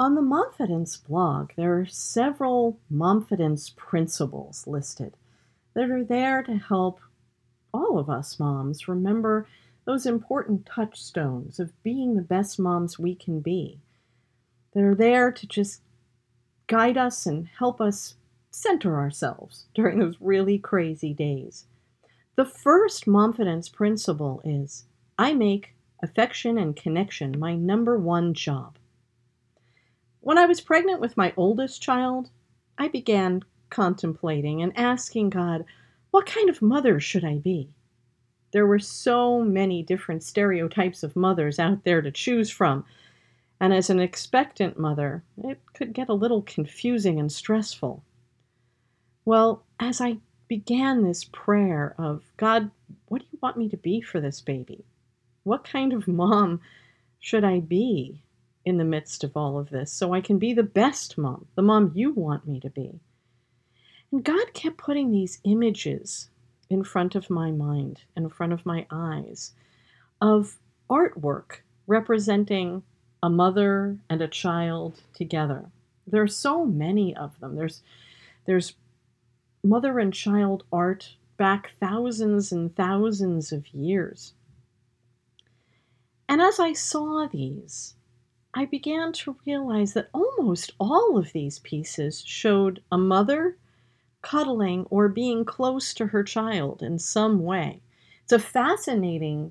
On the Momfidence blog, there are several Momfidence principles listed that are there to help all of us moms remember those important touchstones of being the best moms we can be. That are there to just guide us and help us center ourselves during those really crazy days. The first Momfidence principle is I make affection and connection my number one job. When I was pregnant with my oldest child, I began contemplating and asking God, what kind of mother should I be? There were so many different stereotypes of mothers out there to choose from, and as an expectant mother, it could get a little confusing and stressful. Well, as I began this prayer of, God, what do you want me to be for this baby? What kind of mom should I be? In the midst of all of this so I can be the best mom, the mom you want me to be. And God kept putting these images in front of my mind, in front of my eyes, of artwork representing a mother and a child together. There are so many of them. There's there's mother and child art back thousands and thousands of years. And as I saw these, I began to realize that almost all of these pieces showed a mother cuddling or being close to her child in some way. It's a fascinating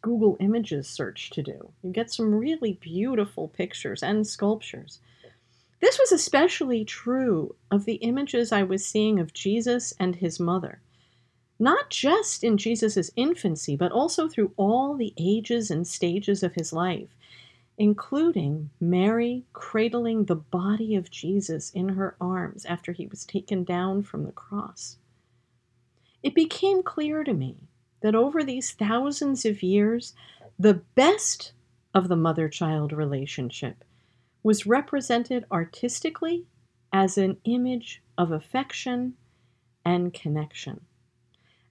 Google Images search to do. You get some really beautiful pictures and sculptures. This was especially true of the images I was seeing of Jesus and his mother. Not just in Jesus' infancy, but also through all the ages and stages of his life including Mary cradling the body of Jesus in her arms after he was taken down from the cross. It became clear to me that over these thousands of years, the best of the mother child relationship was represented artistically as an image of affection and connection.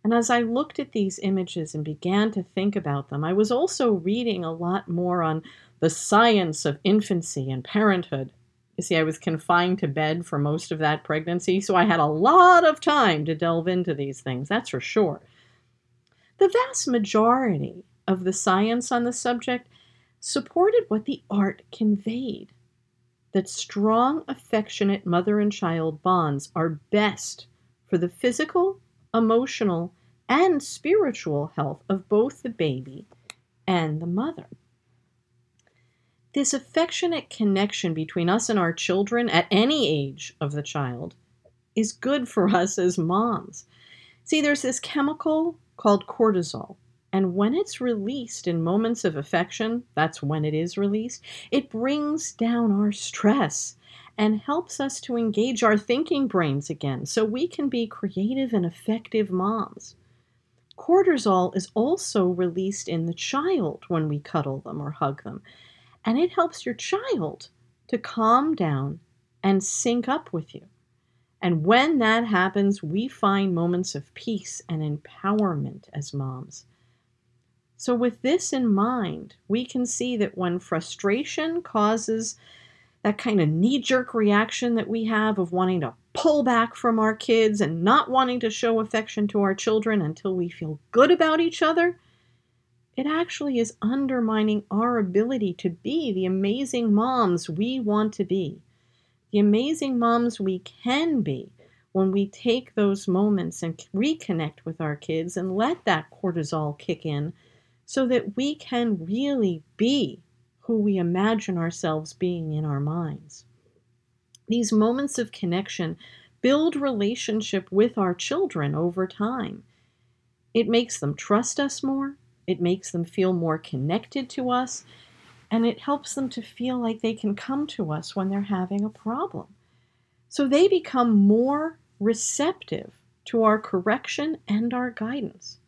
And as I looked at these images and began to think about them, I was also reading a lot more on the science of infancy and parenthood. You see, I was confined to bed for most of that pregnancy, so I had a lot of time to delve into these things, that's for sure. The vast majority of the science on the subject supported what the art conveyed that strong, affectionate mother and child bonds are best for the physical, emotional, and spiritual health of both the baby and the mother this affectionate connection between us and our children at any age of the child is good for us as moms. See, there's this chemical called cortisol. And when it's released in moments of affection, that's when it is released, it brings down our stress and helps us to engage our thinking brains again so we can be creative and effective moms. Cortisol is also released in the child when we cuddle them or hug them and it helps your child to calm down and sync up with you. And when that happens, we find moments of peace and empowerment as moms. So, with this in mind, we can see that when frustration causes that kind of knee jerk reaction that we have of wanting to pull back from our kids and not wanting to show affection to our children until we feel good about each other, it actually is undermining our ability to be the amazing moms we want to be, the amazing moms we can be when we take those moments and reconnect with our kids and let that cortisol kick in so that we can really be who we imagine ourselves being in our minds. These moments of connection build relationship with our children over time. It makes them trust us more. It makes them feel more connected to us, and it helps them to feel like they can come to us when they're having a problem. So they become more receptive to our correction and our guidance.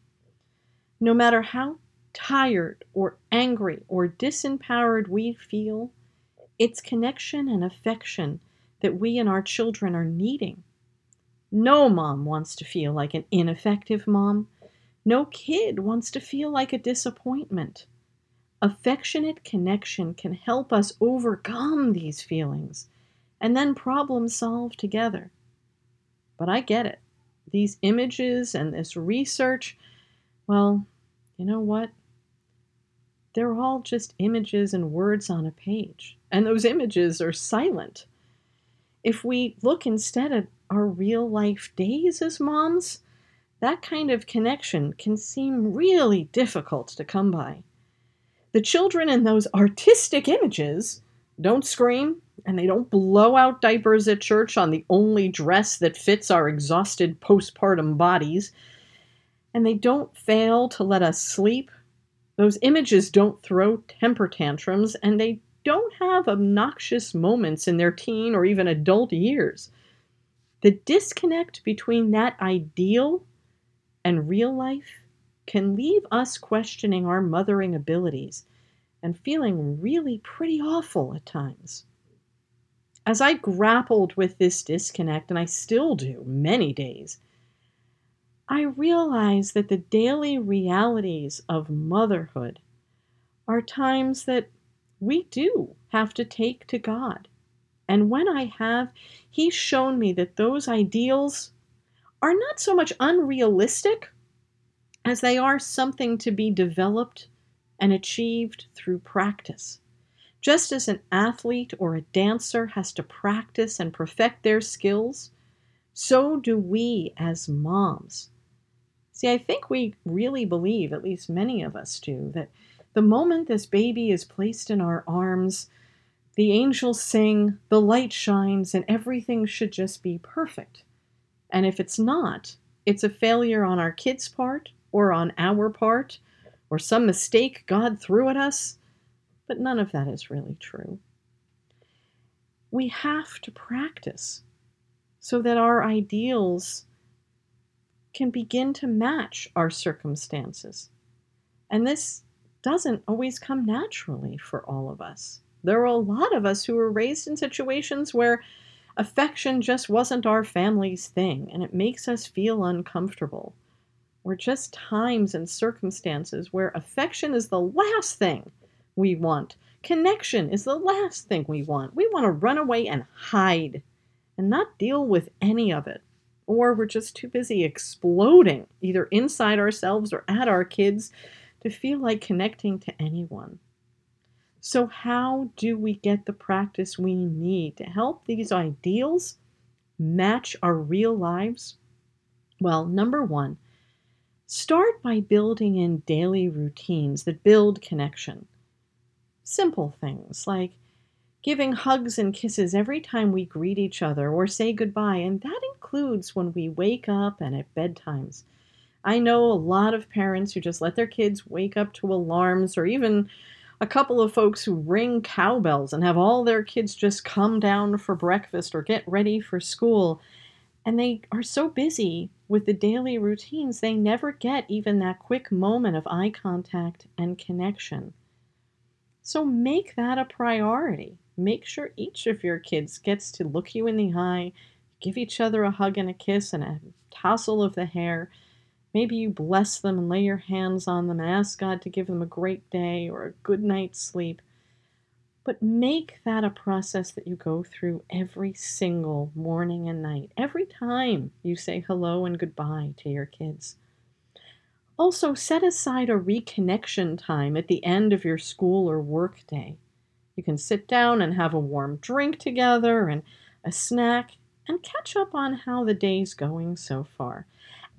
No matter how tired or angry or disempowered we feel, it's connection and affection that we and our children are needing. No mom wants to feel like an ineffective mom. No kid wants to feel like a disappointment. Affectionate connection can help us overcome these feelings and then problem solve together. But I get it. These images and this research, well, you know what? They're all just images and words on a page, and those images are silent. If we look instead at our real life days as moms, that kind of connection can seem really difficult to come by. The children in those artistic images don't scream and they don't blow out diapers at church on the only dress that fits our exhausted postpartum bodies, and they don't fail to let us sleep those images don't throw temper tantrums and they don't have obnoxious moments in their teen or even adult years. The disconnect between that ideal and real life can leave us questioning our mothering abilities and feeling really pretty awful at times. As I grappled with this disconnect, and I still do many days, I realize that the daily realities of motherhood are times that we do have to take to God. And when I have, He's shown me that those ideals are not so much unrealistic as they are something to be developed and achieved through practice. Just as an athlete or a dancer has to practice and perfect their skills, so do we as moms See, I think we really believe, at least many of us do, that the moment this baby is placed in our arms, the angels sing, the light shines, and everything should just be perfect. And if it's not, it's a failure on our kids' part or on our part or some mistake God threw at us. But none of that is really true. We have to practice so that our ideals can begin to match our circumstances. And this doesn't always come naturally for all of us. There are a lot of us who were raised in situations where affection just wasn't our family's thing and it makes us feel uncomfortable. Or just times and circumstances where affection is the last thing we want. Connection is the last thing we want. We want to run away and hide and not deal with any of it or we're just too busy exploding, either inside ourselves or at our kids, to feel like connecting to anyone. So, how do we get the practice we need to help these ideals match our real lives? Well, number one, start by building in daily routines that build connection. Simple things like giving hugs and kisses every time we greet each other or say goodbye, and that includes when we wake up and at bedtimes. I know a lot of parents who just let their kids wake up to alarms, or even a couple of folks who ring cowbells and have all their kids just come down for breakfast or get ready for school. And they are so busy with the daily routines, they never get even that quick moment of eye contact and connection. So make that a priority make sure each of your kids gets to look you in the eye, give each other a hug and a kiss and a tousle of the hair. Maybe you bless them and lay your hands on them and ask God to give them a great day or a good night's sleep. But make that a process that you go through every single morning and night, every time you say hello and goodbye to your kids. Also, set aside a reconnection time at the end of your school or work day. You can sit down and have a warm drink together and a snack and catch up on how the day's going so far.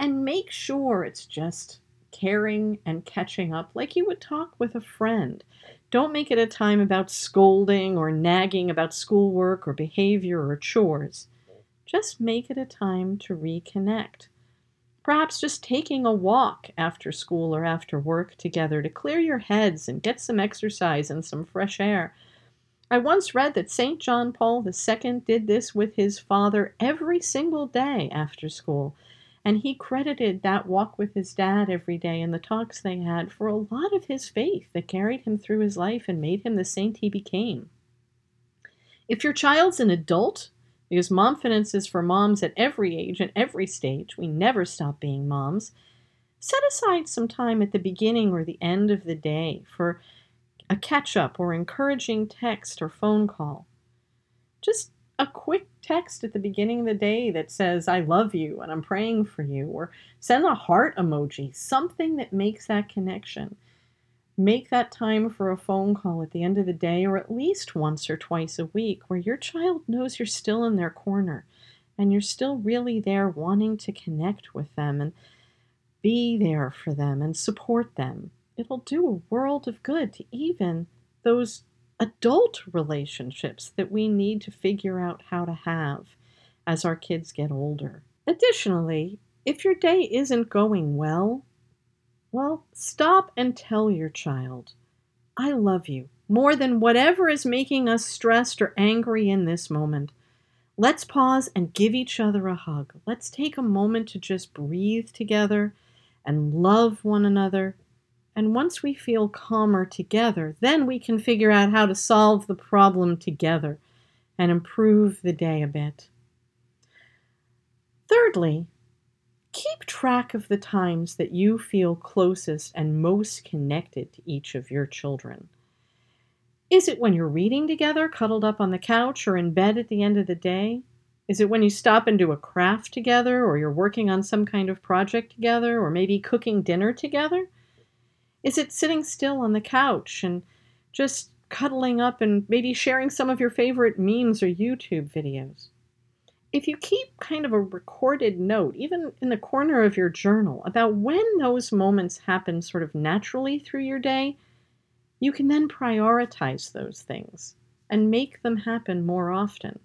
And make sure it's just caring and catching up like you would talk with a friend. Don't make it a time about scolding or nagging about schoolwork or behavior or chores. Just make it a time to reconnect. Perhaps just taking a walk after school or after work together to clear your heads and get some exercise and some fresh air I once read that St. John Paul II did this with his father every single day after school, and he credited that walk with his dad every day and the talks they had for a lot of his faith that carried him through his life and made him the saint he became. If your child's an adult, because Momfidence is for moms at every age and every stage, we never stop being moms, set aside some time at the beginning or the end of the day for a catch up or encouraging text or phone call. Just text at the beginning of the day that says, I love you and I'm praying for you, or send a heart emoji, something that makes that connection. Make that time for a phone call at the end of the day, or at least once or twice a week, where your child knows you're still in their corner and you're still really there wanting to connect with them and be there for them and support them. It'll do a world of good to even those adult relationships that we need to figure out how to have as our kids get older. Additionally, if your day isn't going well, well, stop and tell your child, I love you more than whatever is making us stressed or angry in this moment. Let's pause and give each other a hug. Let's take a moment to just breathe together and love one another and once we feel calmer together, then we can figure out how to solve the problem together and improve the day a bit. Thirdly, keep track of the times that you feel closest and most connected to each of your children. Is it when you're reading together, cuddled up on the couch or in bed at the end of the day? Is it when you stop and do a craft together, or you're working on some kind of project together, or maybe cooking dinner together? Is it sitting still on the couch and just cuddling up and maybe sharing some of your favorite memes or YouTube videos? If you keep kind of a recorded note, even in the corner of your journal, about when those moments happen sort of naturally through your day, you can then prioritize those things and make them happen more often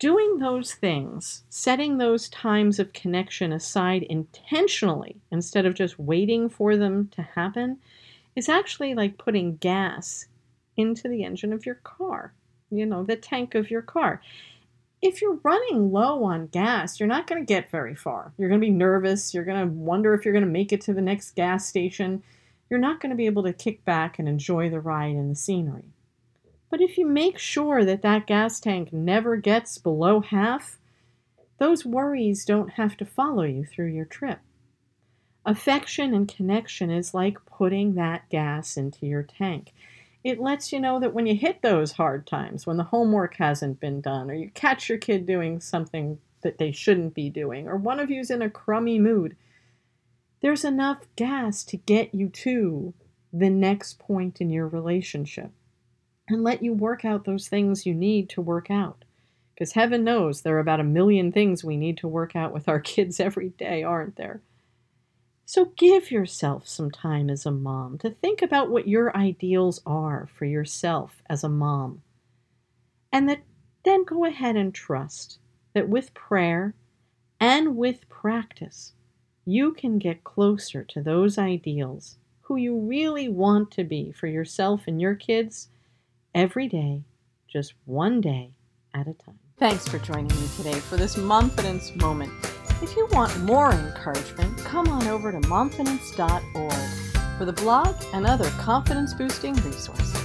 doing those things, setting those times of connection aside intentionally instead of just waiting for them to happen, is actually like putting gas into the engine of your car, you know, the tank of your car. If you're running low on gas, you're not going to get very far. You're going to be nervous. You're going to wonder if you're going to make it to the next gas station. You're not going to be able to kick back and enjoy the ride and the scenery. But if you make sure that that gas tank never gets below half, those worries don't have to follow you through your trip. Affection and connection is like putting that gas into your tank. It lets you know that when you hit those hard times, when the homework hasn't been done, or you catch your kid doing something that they shouldn't be doing, or one of you's in a crummy mood, there's enough gas to get you to the next point in your relationship and let you work out those things you need to work out. Because heaven knows there are about a million things we need to work out with our kids every day, aren't there? So give yourself some time as a mom to think about what your ideals are for yourself as a mom. And that then go ahead and trust that with prayer and with practice, you can get closer to those ideals who you really want to be for yourself and your kids every day, just one day at a time. Thanks for joining me today for this Momfidence moment. If you want more encouragement, come on over to momfidence.org for the blog and other confidence boosting resources.